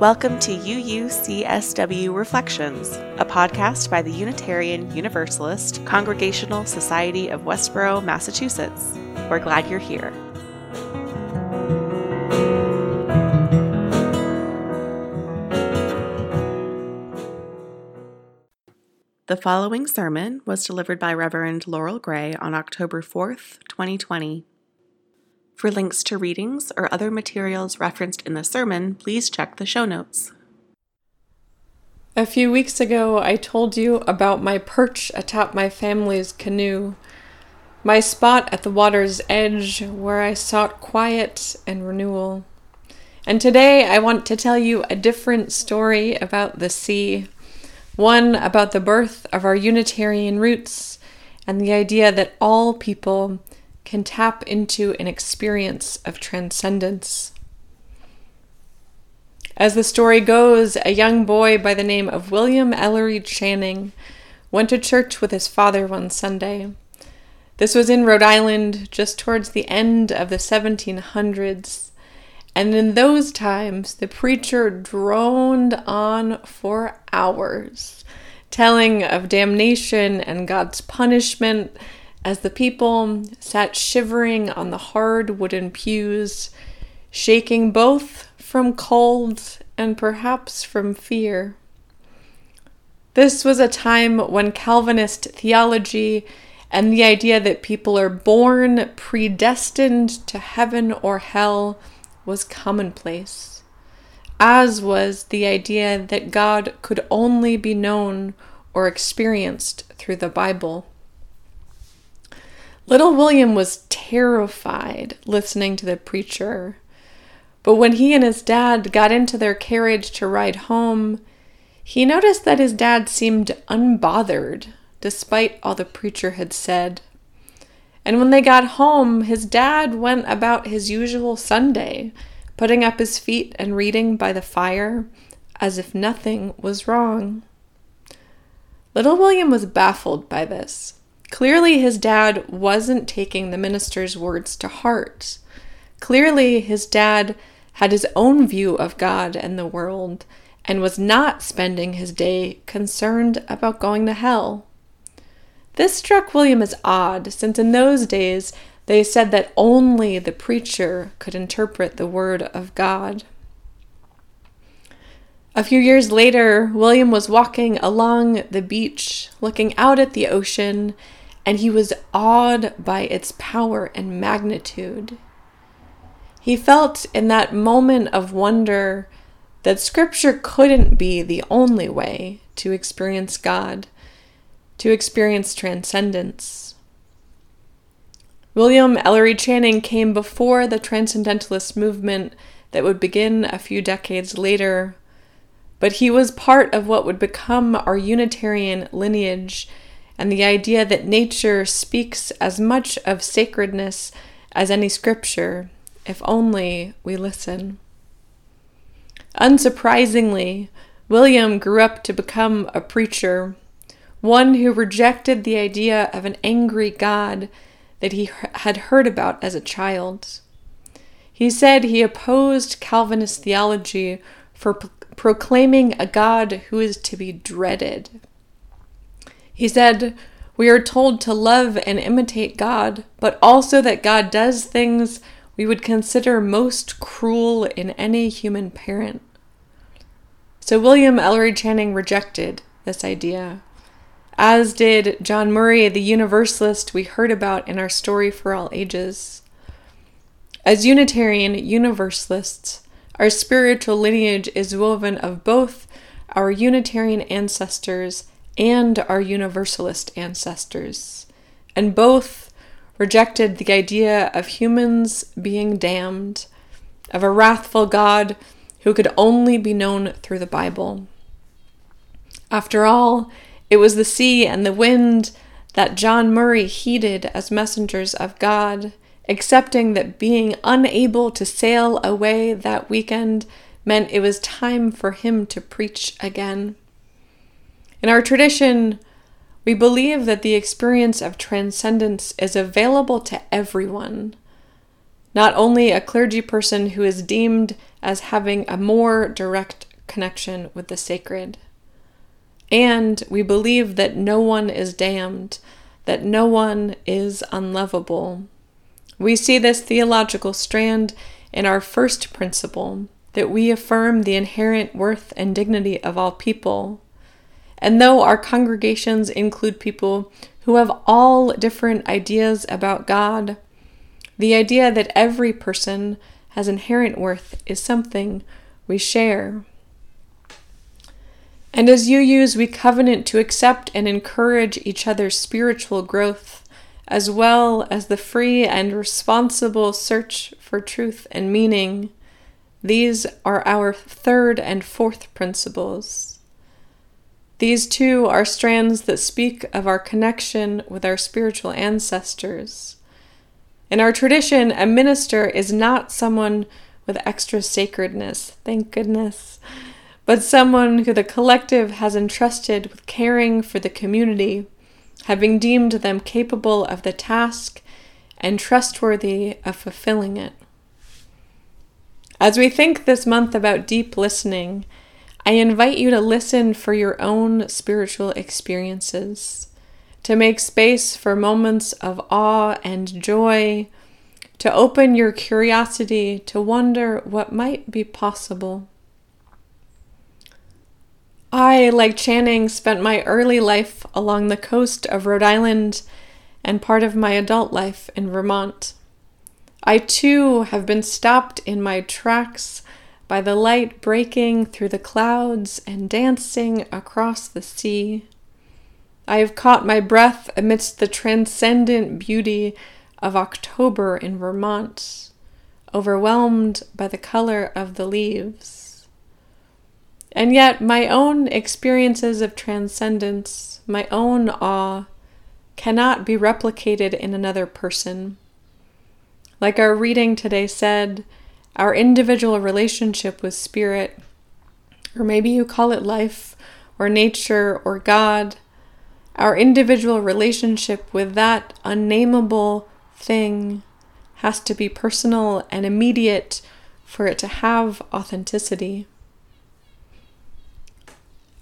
Welcome to UUCSW Reflections, a podcast by the Unitarian Universalist Congregational Society of Westborough, Massachusetts. We're glad you're here. The following sermon was delivered by Reverend Laurel Gray on October 4th, 2020. For links to readings or other materials referenced in the sermon, please check the show notes. A few weeks ago, I told you about my perch atop my family's canoe, my spot at the water's edge where I sought quiet and renewal. And today, I want to tell you a different story about the sea, one about the birth of our Unitarian roots and the idea that all people can tap into an experience of transcendence. As the story goes, a young boy by the name of William Ellery Channing went to church with his father one Sunday. This was in Rhode Island just towards the end of the 1700s, and in those times the preacher droned on for hours, telling of damnation and God's punishment as the people sat shivering on the hard wooden pews, shaking both from cold and perhaps from fear. This was a time when Calvinist theology and the idea that people are born predestined to heaven or hell was commonplace, as was the idea that God could only be known or experienced through the Bible. Little William was terrified listening to the preacher. But when he and his dad got into their carriage to ride home, he noticed that his dad seemed unbothered despite all the preacher had said. And when they got home, his dad went about his usual Sunday, putting up his feet and reading by the fire as if nothing was wrong. Little William was baffled by this. Clearly, his dad wasn't taking the minister's words to heart. Clearly, his dad had his own view of God and the world and was not spending his day concerned about going to hell. This struck William as odd, since in those days they said that only the preacher could interpret the Word of God. A few years later, William was walking along the beach, looking out at the ocean, and he was awed by its power and magnitude. He felt in that moment of wonder that Scripture couldn't be the only way to experience God, to experience transcendence. William Ellery Channing came before the Transcendentalist movement that would begin a few decades later, but he was part of what would become our Unitarian lineage and the idea that nature speaks as much of sacredness as any scripture, if only we listen. Unsurprisingly, William grew up to become a preacher, one who rejected the idea of an angry God that he had heard about as a child. He said he opposed Calvinist theology for proclaiming a God who is to be dreaded. He said, We are told to love and imitate God, but also that God does things we would consider most cruel in any human parent. So William Ellery Channing rejected this idea, as did John Murray, the Universalist we heard about in our story for all ages. As Unitarian Universalists, our spiritual lineage is woven of both our Unitarian ancestors and our Universalist ancestors, and both rejected the idea of humans being damned, of a wrathful God who could only be known through the Bible. After all, it was the sea and the wind that John Murray heeded as messengers of God, accepting that being unable to sail away that weekend meant it was time for him to preach again. In our tradition, we believe that the experience of transcendence is available to everyone, not only a clergy person who is deemed as having a more direct connection with the sacred. And we believe that no one is damned, that no one is unlovable. We see this theological strand in our first principle that we affirm the inherent worth and dignity of all people. And though our congregations include people who have all different ideas about God, the idea that every person has inherent worth is something we share. And as UUs, we covenant to accept and encourage each other's spiritual growth, as well as the free and responsible search for truth and meaning. These are our third and fourth principles. These two are strands that speak of our connection with our spiritual ancestors. In our tradition, a minister is not someone with extra sacredness, thank goodness, but someone who the collective has entrusted with caring for the community, having deemed them capable of the task and trustworthy of fulfilling it. As we think this month about deep listening, I invite you to listen for your own spiritual experiences, to make space for moments of awe and joy, to open your curiosity to wonder what might be possible. I, like Channing, spent my early life along the coast of Rhode Island and part of my adult life in Vermont. I too have been stopped in my tracks by the light breaking through the clouds and dancing across the sea. I have caught my breath amidst the transcendent beauty of October in Vermont, overwhelmed by the color of the leaves. And yet, my own experiences of transcendence, my own awe, cannot be replicated in another person. Like our reading today said, our individual relationship with Spirit, or maybe you call it life, or nature, or God, our individual relationship with that unnameable thing has to be personal and immediate for it to have authenticity.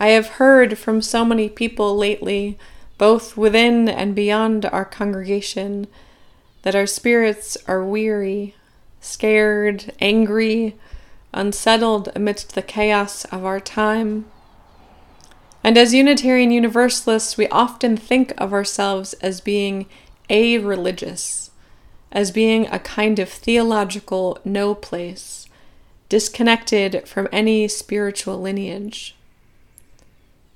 I have heard from so many people lately, both within and beyond our congregation, that our spirits are weary, scared, angry, unsettled amidst the chaos of our time. And as Unitarian Universalists, we often think of ourselves as being a religious, as being a kind of theological no place, disconnected from any spiritual lineage.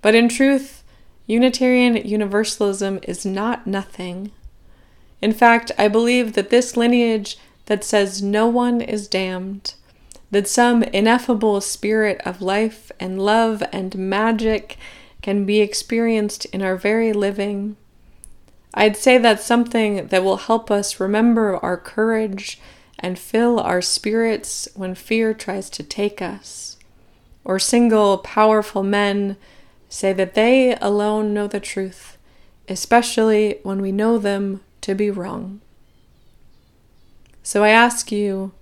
But in truth, Unitarian Universalism is not nothing. In fact, I believe that this lineage that says no one is damned, that some ineffable spirit of life and love and magic can be experienced in our very living. I'd say that's something that will help us remember our courage and fill our spirits when fear tries to take us, or single powerful men say that they alone know the truth, especially when we know them to be wrong. So I ask you,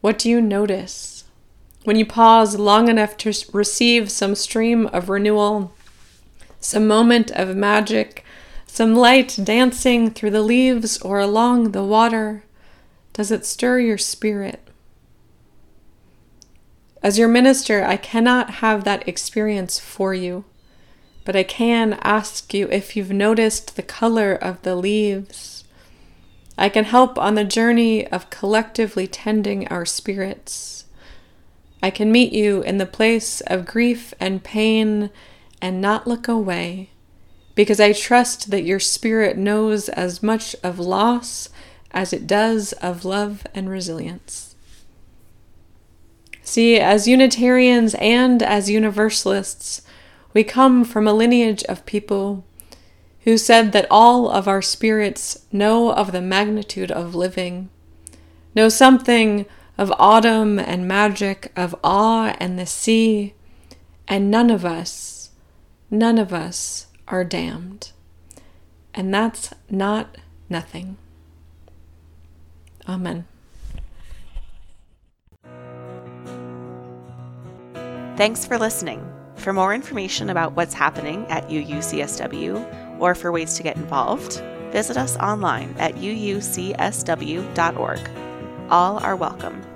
what do you notice when you pause long enough to receive some stream of renewal, some moment of magic, some light dancing through the leaves or along the water? Does it stir your spirit? As your minister, I cannot have that experience for you, but I can ask you if you've noticed the color of the leaves. I can help on the journey of collectively tending our spirits. I can meet you in the place of grief and pain and not look away, because I trust that your spirit knows as much of loss as it does of love and resilience. See, as Unitarians and as Universalists, we come from a lineage of people who said that all of our spirits know of the magnitude of living, know something of autumn and magic, of awe and the sea, and none of us, none of us are damned. And that's not nothing. Amen. Thanks for listening. For more information about what's happening at UUCSW or for ways to get involved, visit us online at uucsw.org. All are welcome.